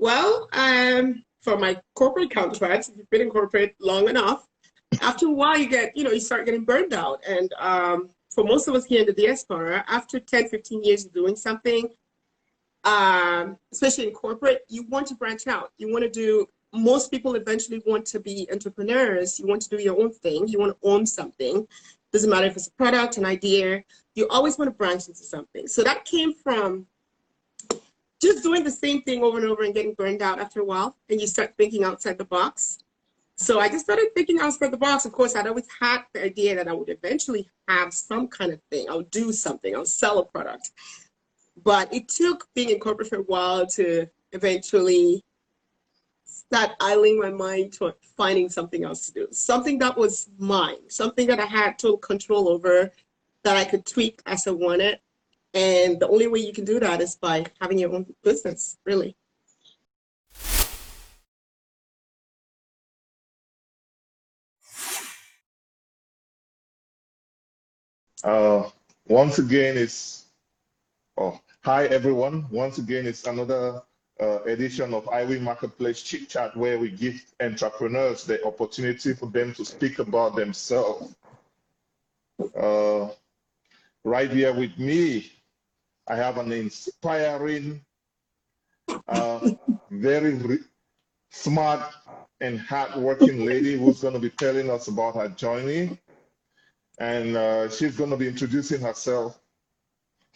Well, um, for my corporate counterparts, if you've been in corporate long enough, after a while you get, you know, you start getting burned out. And um, for most of us here in the diaspora, after 10, 15 years of doing something, um, especially in corporate, you want to branch out. You want to do, most people eventually want to be entrepreneurs. You want to do your own thing. You want to own something. Doesn't matter if it's a product, an idea. You always want to branch into something. So that came from just doing the same thing over and over and getting burned out after a while. And you start thinking outside the box. So I just started thinking outside the box. Of course, I'd always had the idea that I would eventually have some kind of thing. I'll do something. I'll sell a product. But it took being in corporate for a while to eventually start idling my mind to finding something else to do. Something that was mine, something that I had total control over, that I could tweak as I wanted. And the only way you can do that is by having your own business, really. Uh, once again, it's oh, hi everyone. Once again, it's another uh, edition of iWin Marketplace Chit Chat where we give entrepreneurs the opportunity for them to speak about themselves. Uh, right here with me, I have an inspiring, uh, very smart and hardworking lady who's going to be telling us about her journey and uh, she's going to be introducing herself.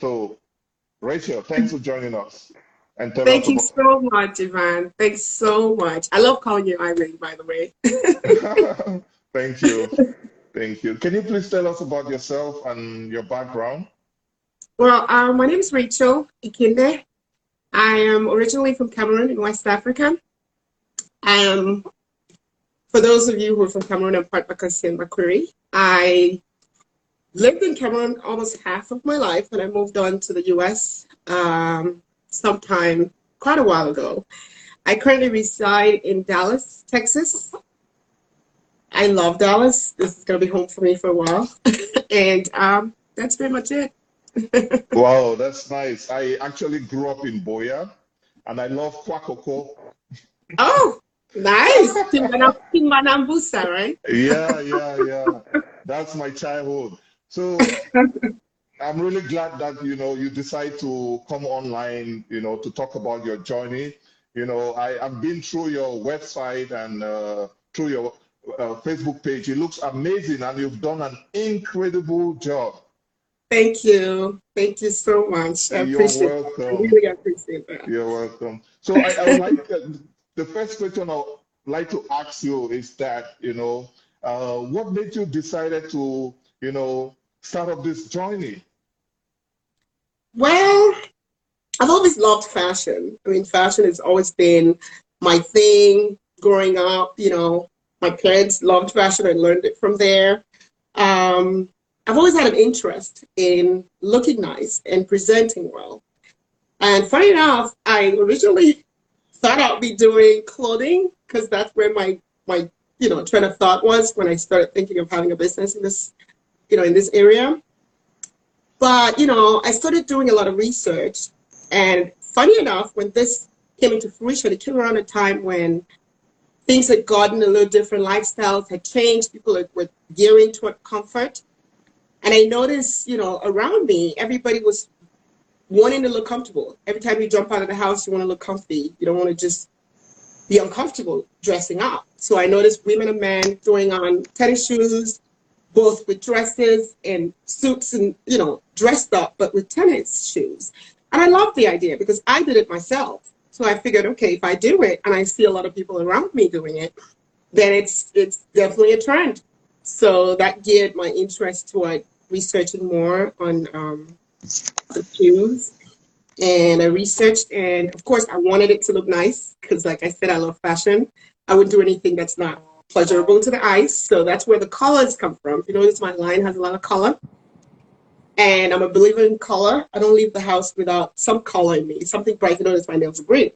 So, Rachel, thanks for joining us. And Thank you so much, Ivan. Thanks so much. I love calling you Irene, by the way. Thank you. Thank you. Can you please tell us about yourself and your background? Well, uh, my name is Rachel Ikinde. I am originally from Cameroon in West Africa. Um, for those of you who are from Cameroon, I'm part Bakassi and Bakweri. I lived in Cameroon almost half of my life and I moved on to the US um, sometime quite a while ago. I currently reside in Dallas, Texas. I love Dallas. This is going to be home for me for a while. and um, that's pretty much it. wow, that's nice. I actually grew up in Buea and I love Kwakoko. Oh, nice. Timbanambusa, right? yeah, yeah, yeah. That's my childhood. So I'm really glad that you know you decide to come online, you know, to talk about your journey. You know, I, I've been through your website and uh, through your uh, Facebook page. It looks amazing, and you've done an incredible job. Thank you. Thank you so much. I You're appreciate welcome. That. I really appreciate that. You're welcome. So I, I would like uh, the first question I would like to ask you is that you know uh, what made you decided to you know start up this journey? Well, I've always loved fashion. I mean, fashion has always been my thing growing up. You know, my parents loved fashion. I learned it from there. Um, I've always had an interest in looking nice and presenting well. And funny enough, I originally thought I'd be doing clothing because that's where my my you know train of thought was when I started thinking of having a business in this you know, in this area. But, you know, I started doing a lot of research. And funny enough, when this came into fruition, it came around a time when things had gotten a little different, lifestyles had changed, people were gearing toward comfort. And I noticed, you know, around me, everybody was wanting to look comfortable. Every time you jump out of the house, you want to look comfy. You don't want to just be uncomfortable dressing up. So I noticed women and men throwing on tennis shoes, both with dresses and suits and, you know, dressed up, but with tennis shoes. And I love the idea because I did it myself. So I figured, okay, if I do it and I see a lot of people around me doing it, then it's it's definitely a trend. So that geared my interest toward researching more on um, the shoes. And I researched, and of course, I wanted it to look nice because, like I said, I love fashion. I wouldn't do anything that's not pleasurable to the eyes. So that's where the colors come from. You notice, my line has a lot of color. And I'm a believer in color. I don't leave the house without some color in me, something bright. You notice my nails are green.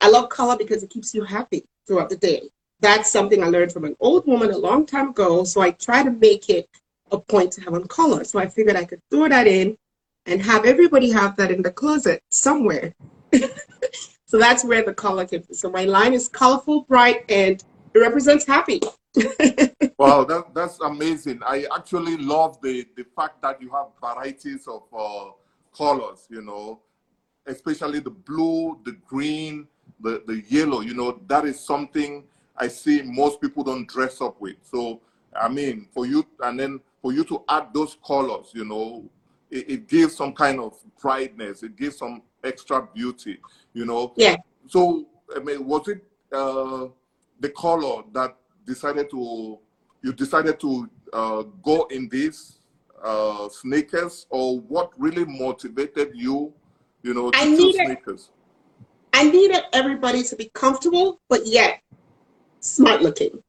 I love color because it keeps you happy throughout the day. That's something I learned from an old woman a long time ago. So I try to make it a point to have on color. So I figured I could throw that in and have everybody have that in the closet somewhere. So that's where the color came from. So my line is colorful, bright, and it represents happy. wow, that, that's amazing. I actually love the, the fact that you have varieties of uh, colors, you know, especially the blue, the green, the, the yellow, you know, that is something I see most people don't dress up with. So, I mean, for you, and then for you to add those colors, you know, it, it gives some kind of brightness, it gives some extra beauty, you know. Yeah. So, I mean, was it uh, the color that decided to, you decided to uh, go in these uh, sneakers, or what really motivated you, you know, to I choose needed- sneakers? I needed everybody to be comfortable, but yet smart looking.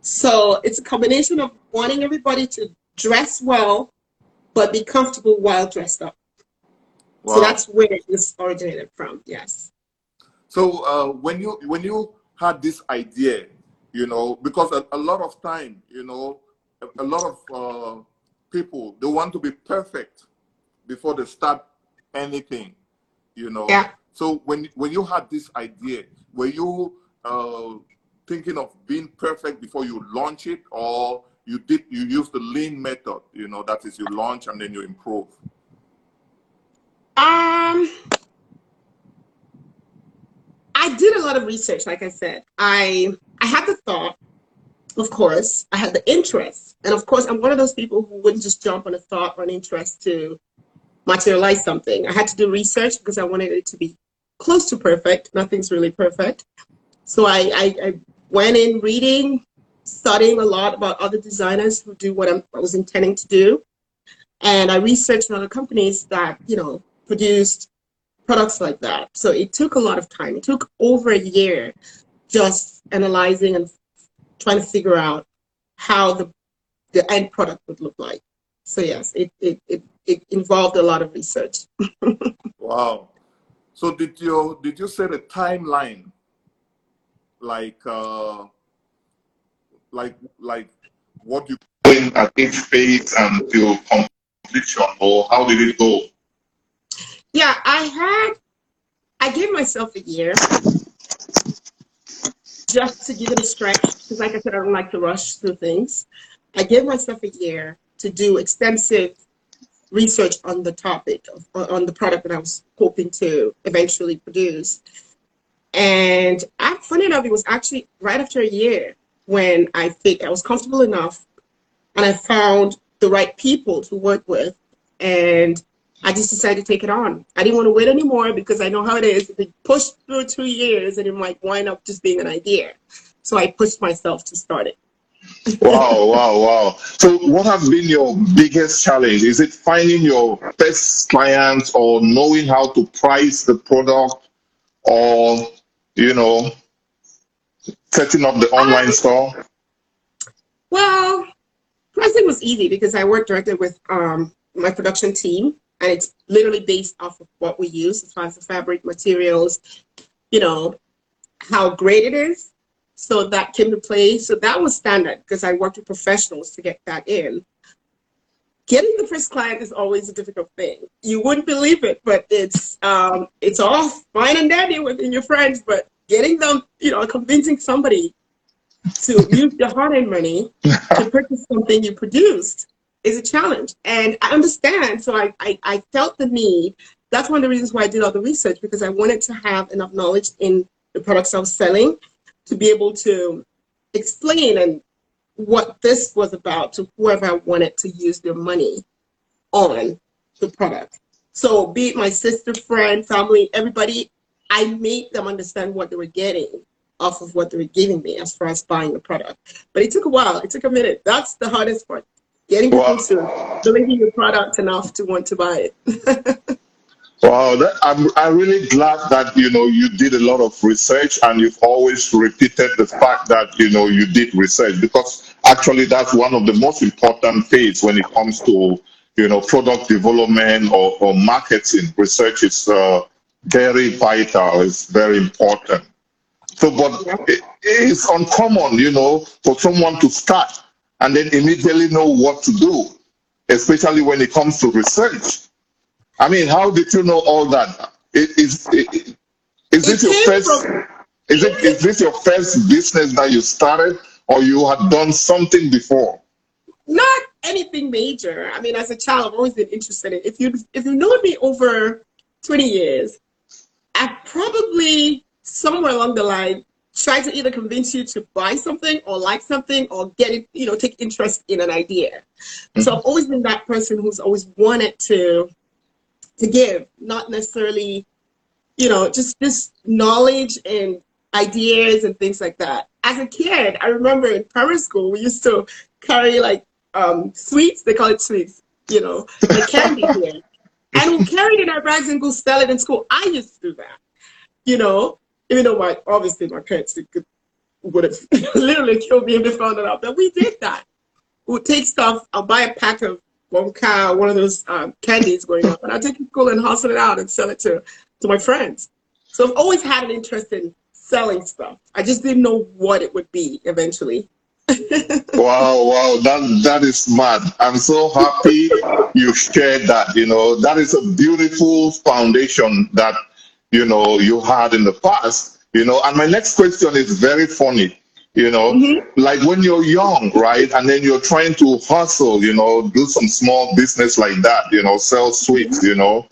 So it's a combination of wanting everybody to dress well, but be comfortable while dressed up. Wow. So that's where this originated from. Yes. So uh, when you when you had this idea, you know, because a, a lot of time, you know, a, a lot of uh, people they want to be perfect before they start anything, you know. Yeah. So when when you had this idea, were you uh, thinking of being perfect before you launch it, or you did you use the lean method? You know, that is you launch and then you improve. Um, I did a lot of research. Like I said, I I had the thought, of course, I had the interest, and of course, I'm one of those people who wouldn't just jump on a thought or an interest to materialize something. I had to do research because I wanted it to be close to perfect. Nothing's really perfect. So I, I, I went in reading, studying a lot about other designers who do what I'm, I was intending to do. And I researched other companies that, you know, produced products like that. So it took a lot of time. It took over a year just analyzing and trying to figure out how the, the end product would look like. So yes, it, it, it, it involved a lot of research. Wow. So did you did you set a timeline? Like uh like like what you Doing at each phase until completion, or how did it go? Yeah, I had, I gave myself a year just to give it a stretch because, like I said, I don't like to rush through things. I gave myself a year to do extensive research on the topic, of, on the product that I was hoping to eventually produce. And I, funny enough, it was actually right after a year when I think I was comfortable enough and I found the right people to work with. And I just decided to take it on. I didn't want to wait anymore because I know how it is. If it pushed through two years, and it might wind up just being an idea. So I pushed myself to start it. Wow, wow, wow. So, what has been your biggest challenge? Is it finding your best clients or knowing how to price the product or, you know, setting up the online store? Well, pricing was easy because I work directly with um, my production team, and it's literally based off of what we use as far as the fabric materials, you know, how great it is. So that came to play. So that was standard because I worked with professionals to get that in. Getting the first client is always a difficult thing. You wouldn't believe it, but it's um, it's all fine and dandy within your friends, but getting them, you know, convincing somebody to use your hard-earned money to purchase something you produced is a challenge. And I understand. So I, I, I felt the need. That's one of the reasons why I did all the research because I wanted to have enough knowledge in the products I was selling to be able to explain and what this was about to whoever I wanted to use their money on the product. So be it my sister, friend, family, everybody, I made them understand what they were getting off of what they were giving me as far as buying the product. But it took a while. It took a minute. That's the hardest part. Getting people to believe in your product enough to want to buy it. Wow, that, I'm, I'm really glad that, you know, you did a lot of research and you've always repeated the fact that, you know, you did research because actually that's one of the most important things when it comes to, you know, product development or, or marketing. Research is uh, very vital, it's very important. So, but it, it's uncommon, you know, for someone to start and then immediately know what to do, especially when it comes to research. I mean, how did you know all that? Is it, Is this your first? from- Is it is this your first business that you started, or you had done something before? not anything major. I mean, as a child, I've always been interested in. If you if you know me over twenty years, I probably somewhere along the line tried to either convince you to buy something or like something or get it, you know, take interest in an idea. So I've always been that person who's always wanted to to give, not necessarily, you know, just just knowledge and ideas and things like that. As a kid, I remember in primary school we used to carry like um, sweets. They call it sweets, you know, like candy here, and we carry it in our bags and go sell it in school. I used to do that, you know, even though my obviously my parents could, would have literally killed me if they found it out. But we did that. We would take stuff. I'll buy a pack of Wonka, one of those um, candies going up, and I'll take it to school and hustle it out and sell it to to my friends. So I've always had an interest in selling stuff. I just didn't know what it would be eventually. Wow, wow, that that is mad. I'm so happy you shared that. You know, that is a beautiful foundation that you know you had in the past. You know, and my next question is very funny. You know, mm-hmm. like when you're young, right, and then you're trying to hustle. You know, do some small business like that. You know, sell sweets. You know.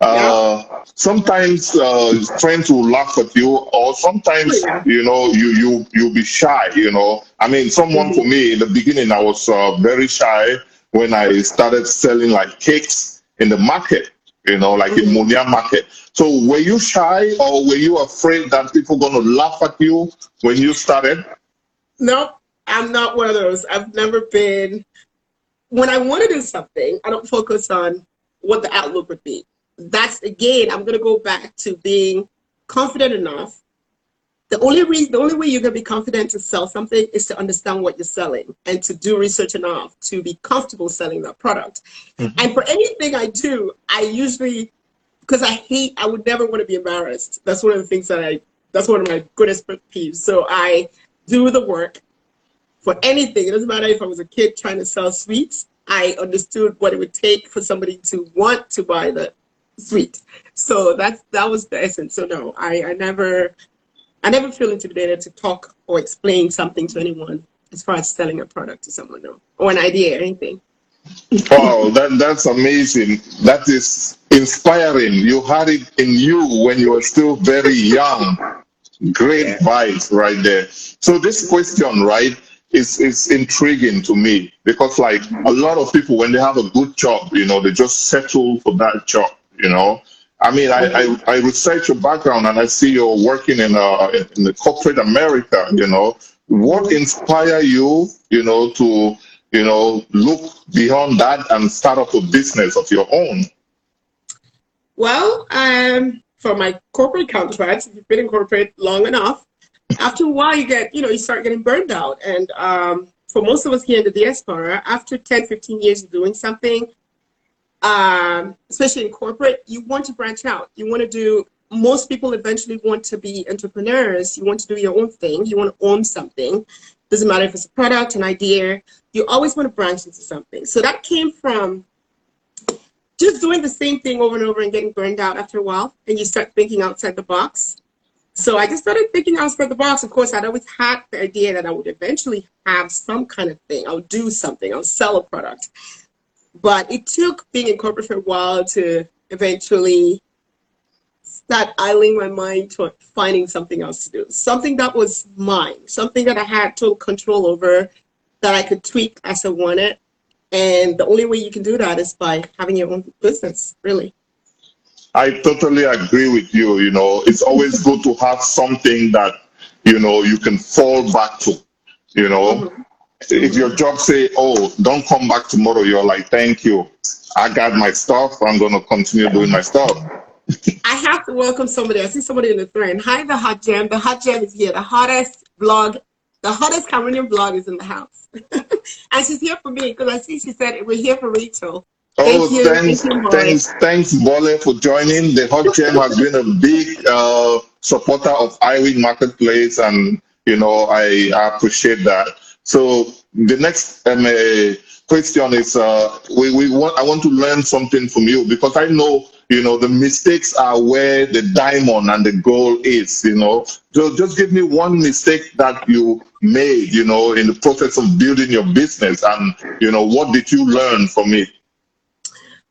Uh, sometimes uh, trying to laugh at you, or sometimes Yeah. you know you you you be shy. You know, I mean, someone for me in the beginning, I was uh, very shy when I started selling like cakes in the market. You know, like in Munia market. So, were you shy, or were you afraid that people gonna laugh at you when you started? Nope, I'm not one of those. I've never been. When I want to do something, I don't focus on what the outlook would be. That's again, I'm gonna go back to being confident enough. The only reason, the only way you're gonna be confident to sell something is to understand what you're selling and to do research enough to be comfortable selling that product. Mm-hmm. And for anything I do, I usually, because I hate, I would never want to be embarrassed. That's one of the things that I. That's one of my greatest pet peeves. So I do the work for anything. It doesn't matter if I was a kid trying to sell sweets. I understood what it would take for somebody to want to buy the sweet. So that's that was the essence. So no, I, I never I never feel intimidated to talk or explain something to anyone as far as selling a product to someone no, or an idea, or anything. Wow, that that's amazing. That is inspiring. You had it in you when you were still very young. Great vibes right there. So this question, right, is is intriguing to me because like a lot of people when they have a good job, you know, they just settle for that job, you know. I mean, I, I, I research your background and I see you're working in uh in the corporate America, you know. What inspire you, you know, to you know look beyond that and start up a business of your own? Well, um, for my corporate counterparts, if you've been in corporate long enough, after a while you get, you know, you start getting burned out. And um, for most of us here in the diaspora, after 10, 15 years of doing something, um, especially in corporate, you want to branch out. You want to do, most people eventually want to be entrepreneurs. You want to do your own thing. You want to own something. Doesn't matter if it's a product, an idea. You always want to branch into something. So that came from just doing the same thing over and over and getting burned out after a while. And you start thinking outside the box. So I just started thinking outside the box. Of course, I'd always had the idea that I would eventually have some kind of thing. I'll do something. I'll sell a product. But it took being in corporate for a while to eventually start idling my mind to finding something else to do. Something that was mine, something that I had total control over, that I could tweak as I wanted. And the only way you can do that is by having your own business, really. I totally agree with you. You know, it's always good to have something that you know you can fall back to. You know, mm-hmm. If your job say, "Oh, don't come back tomorrow," you're like, "Thank you, I got my stuff. I'm gonna continue doing my stuff." I have to welcome somebody. I see somebody in the thread. Hi, the hot gem. The hot gem is here. The hottest blog, the hottest Cameroonian blog is in the house. and she's here for me because I see she said we're here for Rachel. Thank oh, you. thanks, Thank you, thanks, thanks, Bole, for joining. The Hot Gem has been a big uh, supporter of iWin Marketplace, and you know I, I appreciate that. So the next um, uh, question is, uh, we, we want I want to learn something from you because I know you know, the mistakes are where the diamond and the gold is, you know. So just give me one mistake that you made, you know, in the process of building your business and, you know, what did you learn from it?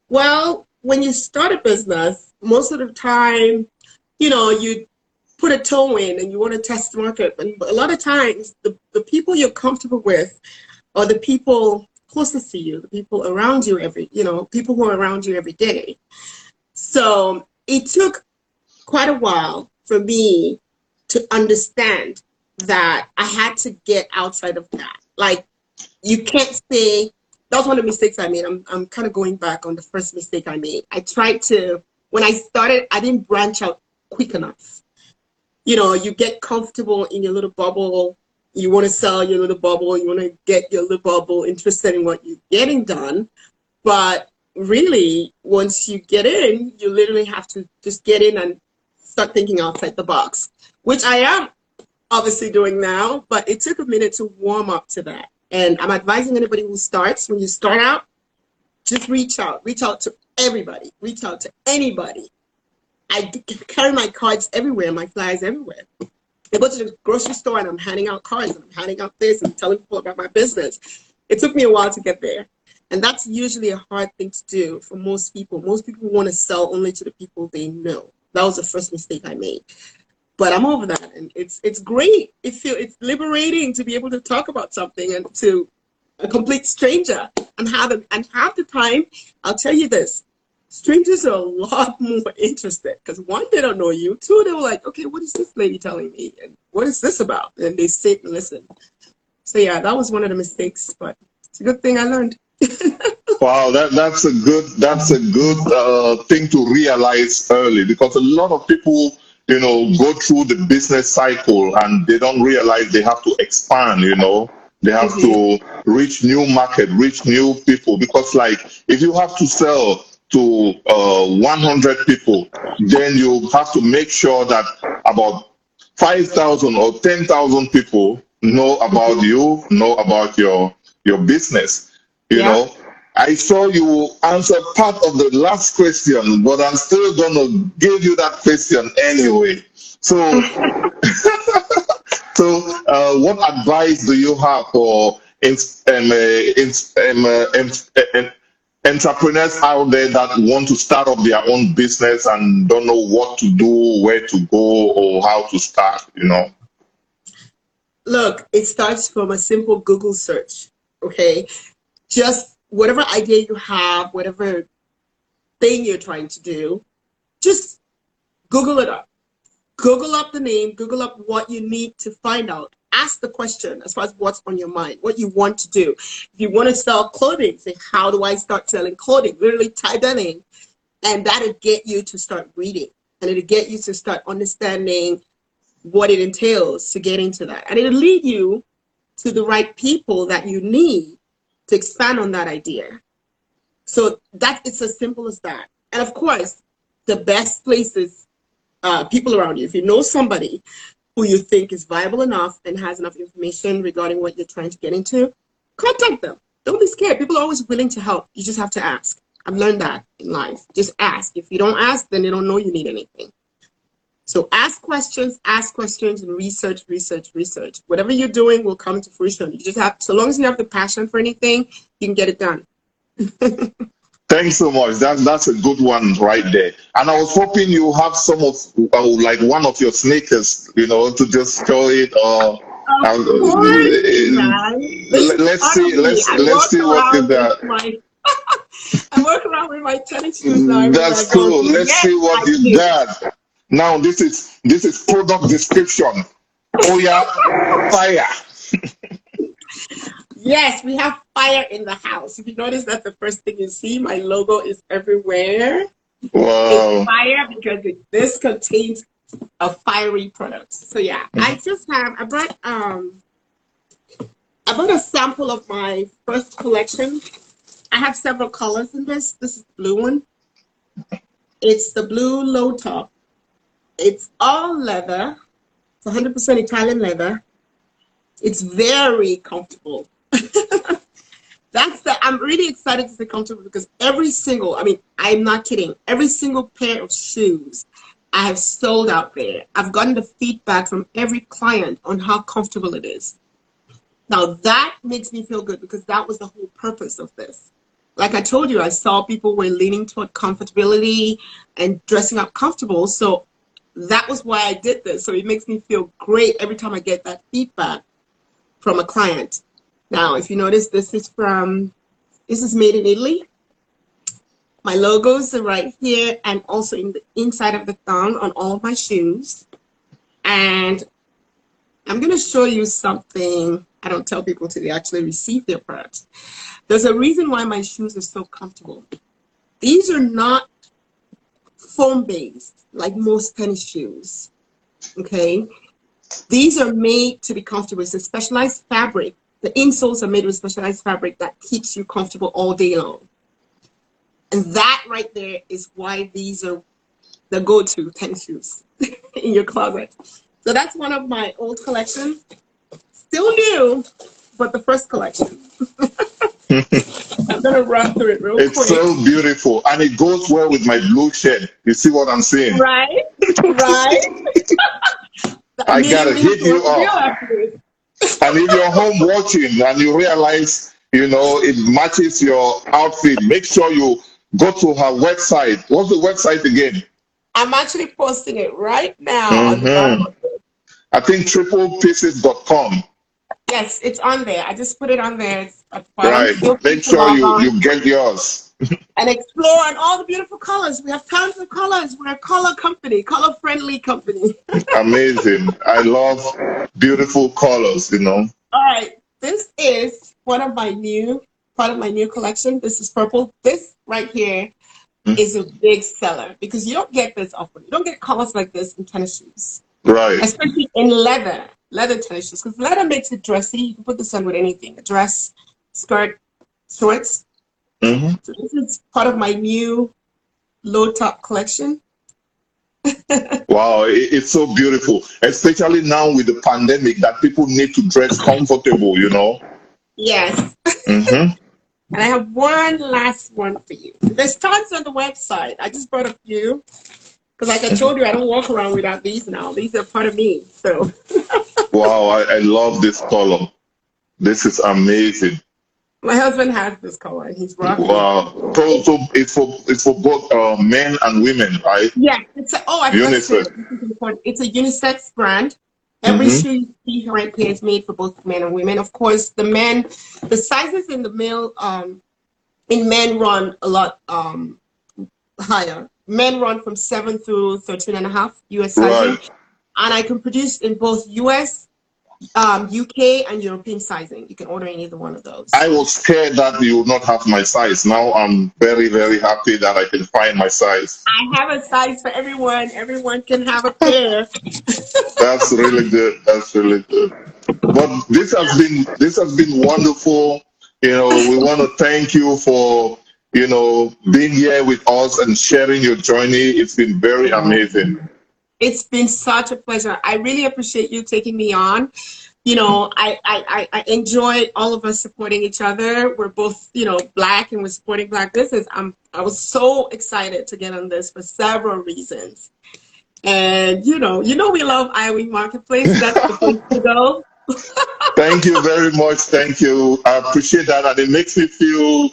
Well, when you start a business, most of the time, you know, you put a toe in and you want to test the market. And a lot of times, the, the people you're comfortable with are the people closest to you, the people around you every, you know, people who are around you every day. So it took quite a while for me to understand that I had to get outside of that. Like, you can't say, that was one of the mistakes I made. I'm, I'm kind of going back on the first mistake I made. I tried to, when I started, I didn't branch out quick enough. You know, you get comfortable in your little bubble. You want to sell your little bubble. You want to get your little bubble interested in what you're getting done. But really, once you get in, you literally have to just get in and start thinking outside the box, which I am obviously doing now, but it took a minute to warm up to that. And I'm advising anybody who starts, when you start out, just reach out. Reach out to everybody. Reach out to anybody. I carry my cards everywhere, my flyers everywhere. I go to the grocery store and I'm handing out cards and I'm handing out this and telling people about my business. It took me a while to get there. And that's usually a hard thing to do for most people. Most people want to sell only to the people they know. That was the first mistake I made. But I'm over that, and it's it's great. It feel it's liberating to be able to talk about something and to a complete stranger and have. And half the time, I'll tell you this: strangers are a lot more interested because one, they don't know you. Two, they were like, okay, what is this lady telling me, and what is this about? And they sit and listen. So yeah, that was one of the mistakes, but it's a good thing I learned. wow, that, that's a good that's a good uh, thing to realize early because a lot of people, you know, go through the business cycle and they don't realize they have to expand. You know, they have mm-hmm. to reach new market, reach new people because, like, if you have to sell to uh, 100 people, then you have to make sure that about 5,000 or 10,000 people know about you, know about your your business. You yeah. know, I saw you answer part of the last question, but I'm still to give you that question anyway. So, so uh, what advice do you have for in, um, uh, in, um, uh, entrepreneurs out there that want to start up their own business and don't know what to do, where to go, or how to start? You know. Look, it starts from a simple Google search. Okay, just whatever idea you have, whatever thing you're trying to do, just Google it up. Google up the name, Google up what you need to find out. Ask the question as far as what's on your mind, what you want to do. If you want to sell clothing, say, how do I start selling clothing? Literally type that in, and that'll get you to start reading. And it'll get you to start understanding what it entails to get into that. And it'll lead you to the right people that you need to expand on that idea. So that it's as simple as that. And of course, the best places, uh, people around you. If you know somebody who you think is viable enough and has enough information regarding what you're trying to get into, contact them. Don't be scared. People are always willing to help. You just have to ask. I've learned that in life. Just ask. If you don't ask, then they don't know you need anything. So ask questions, ask questions, and research, research, research. Whatever you're doing will come to fruition. You just have, so long as you have the passion for anything, you can get it done. Thanks so much. That's that's a good one right there. And I was hoping you have some of uh, like one of your sneakers, you know, to just show it or. Uh, uh, let's see. Let's let's see what is that. My, I work around with my tennis shoes now. That's cool. Let's yes, see what you got. Now this is this is product description. Oh yeah, fire. yes, we have fire in the house. If you notice that the first thing you see, my logo is everywhere. Wow. It's fire because it, this contains a fiery product. So yeah, mm-hmm. I just have I brought um I brought a sample of my first collection. I have several colors in this. This is the blue one. It's the blue low top. It's all leather. It's 100% Italian leather. It's very comfortable. that's the I'm really excited to stay comfortable because every single I mean I'm not kidding. Every single pair of shoes I have sold out there. I've gotten the feedback from every client on how comfortable it is. Now that makes me feel good because that was the whole purpose of this. Like I told you I saw people were leaning toward comfortability and dressing up comfortable. So that was why I did this. So it makes me feel great every time I get that feedback from a client now, if you notice, this is from, this is made in Italy. My logos are right here and also in the inside of the thumb on all my shoes. And I'm going to show you something I don't tell people till they actually receive their products. There's a reason why my shoes are so comfortable. These are not foam based like most tennis shoes. Okay. These are made to be comfortable. It's a specialized fabric the insoles are made with specialized fabric that keeps you comfortable all day long. And that right there is why these are the go-to tennis shoes in your closet. So that's one of my old collections. Still new, but the first collection. I'm gonna run through it real it's quick. It's so beautiful and it goes well with my blue shirt. You see what I'm saying? Right, right. I gotta hit you up. And if you're home watching and you realize, you know, it matches your outfit, make sure you go to her website. What's the website again? I'm actually posting it right now. Mhm. I think triplepieces.com. Yes, it's on there. I just put it on there. Right. Make sure you, you get yours. And explore on all the beautiful colors. We have tons of colors. We're a color company, color friendly company. Amazing. I love beautiful colors, you know. All right, this is one of my new part of my new collection. This is purple. This right here Mm. is a big seller because you don't get this often. You don't get colors like this in tennis shoes, Right. especially in leather, leather tennis shoes. Because leather makes it dressy. You can put this on with anything: a dress, skirt, shorts. Hmm So this is part of my new low top collection. Wow, it, it's so beautiful, especially now with the pandemic that people need to dress comfortable, you know. Yes. hmm And I have one last one for you. There's tons on the website. I just brought a few. Because like I told you, I don't walk around without these now. These are part of me. So Wow, I, I love this color. This is amazing. My husband has this color and he's rocking. Wow. So, so it's for it's for both uh, men and women, right? Yeah. It's a, oh, I Unisex. this. This is important. It's a unisex brand. Every Mhm. shoe you see right here is made for both men and women. Of course, the men, the sizes in the male, um, in men run a lot um, higher. Men run from seven through 13 and a half US sizing. Right. And I can produce in both US, um, UK, and European sizing. You can order in either one of those. I was scared that you would not have my size. Now I'm very, very happy that I can find my size. I have a size for everyone. Everyone can have a pair. That's really good. That's really good. But this has been this has been wonderful. You know, we want to thank you for you know being here with us and sharing your journey. It's been very amazing. It's been such a pleasure. I really appreciate you taking me on. You know, I, I, I- I enjoy all of us supporting each other. We're both, you know, black and we're supporting black business. I'm I was so excited to get on this for several reasons. And you know, you know we love iWing Marketplace. That's the place to go. Thank you very much. Thank you. I appreciate that, and it makes me feel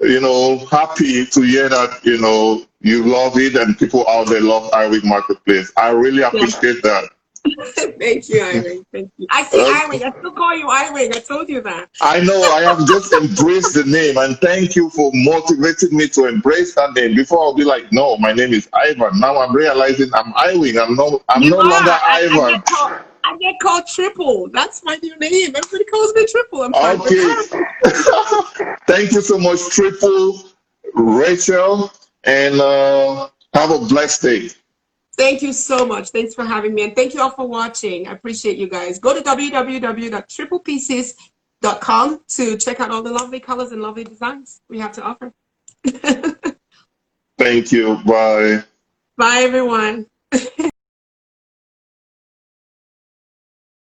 you know happy to hear that you know you love it and people out there love iWeek Marketplace. I really appreciate that. Thank you, iWing. Thank you. I see iWing. I still call you iWing. I told you that. I know I have just embraced the name, and thank you for motivating me to embrace that name. Before I'll be like, no, my name is Ivan. Now I'm realizing I'm Iwing. I'm no, I'm You no are. longer I, I Ivan. get called, I get called Triple. That's my new name. Everybody calls me Triple. I'm Okay. thank you so much, Triple Rachel, and uh, have a blessed day. Thank you so much. Thanks for having me. And thank you all for watching. I appreciate you guys. Go to www.triplepieces.com to check out all the lovely colors and lovely designs we have to offer. Thank you. Bye. Bye, everyone.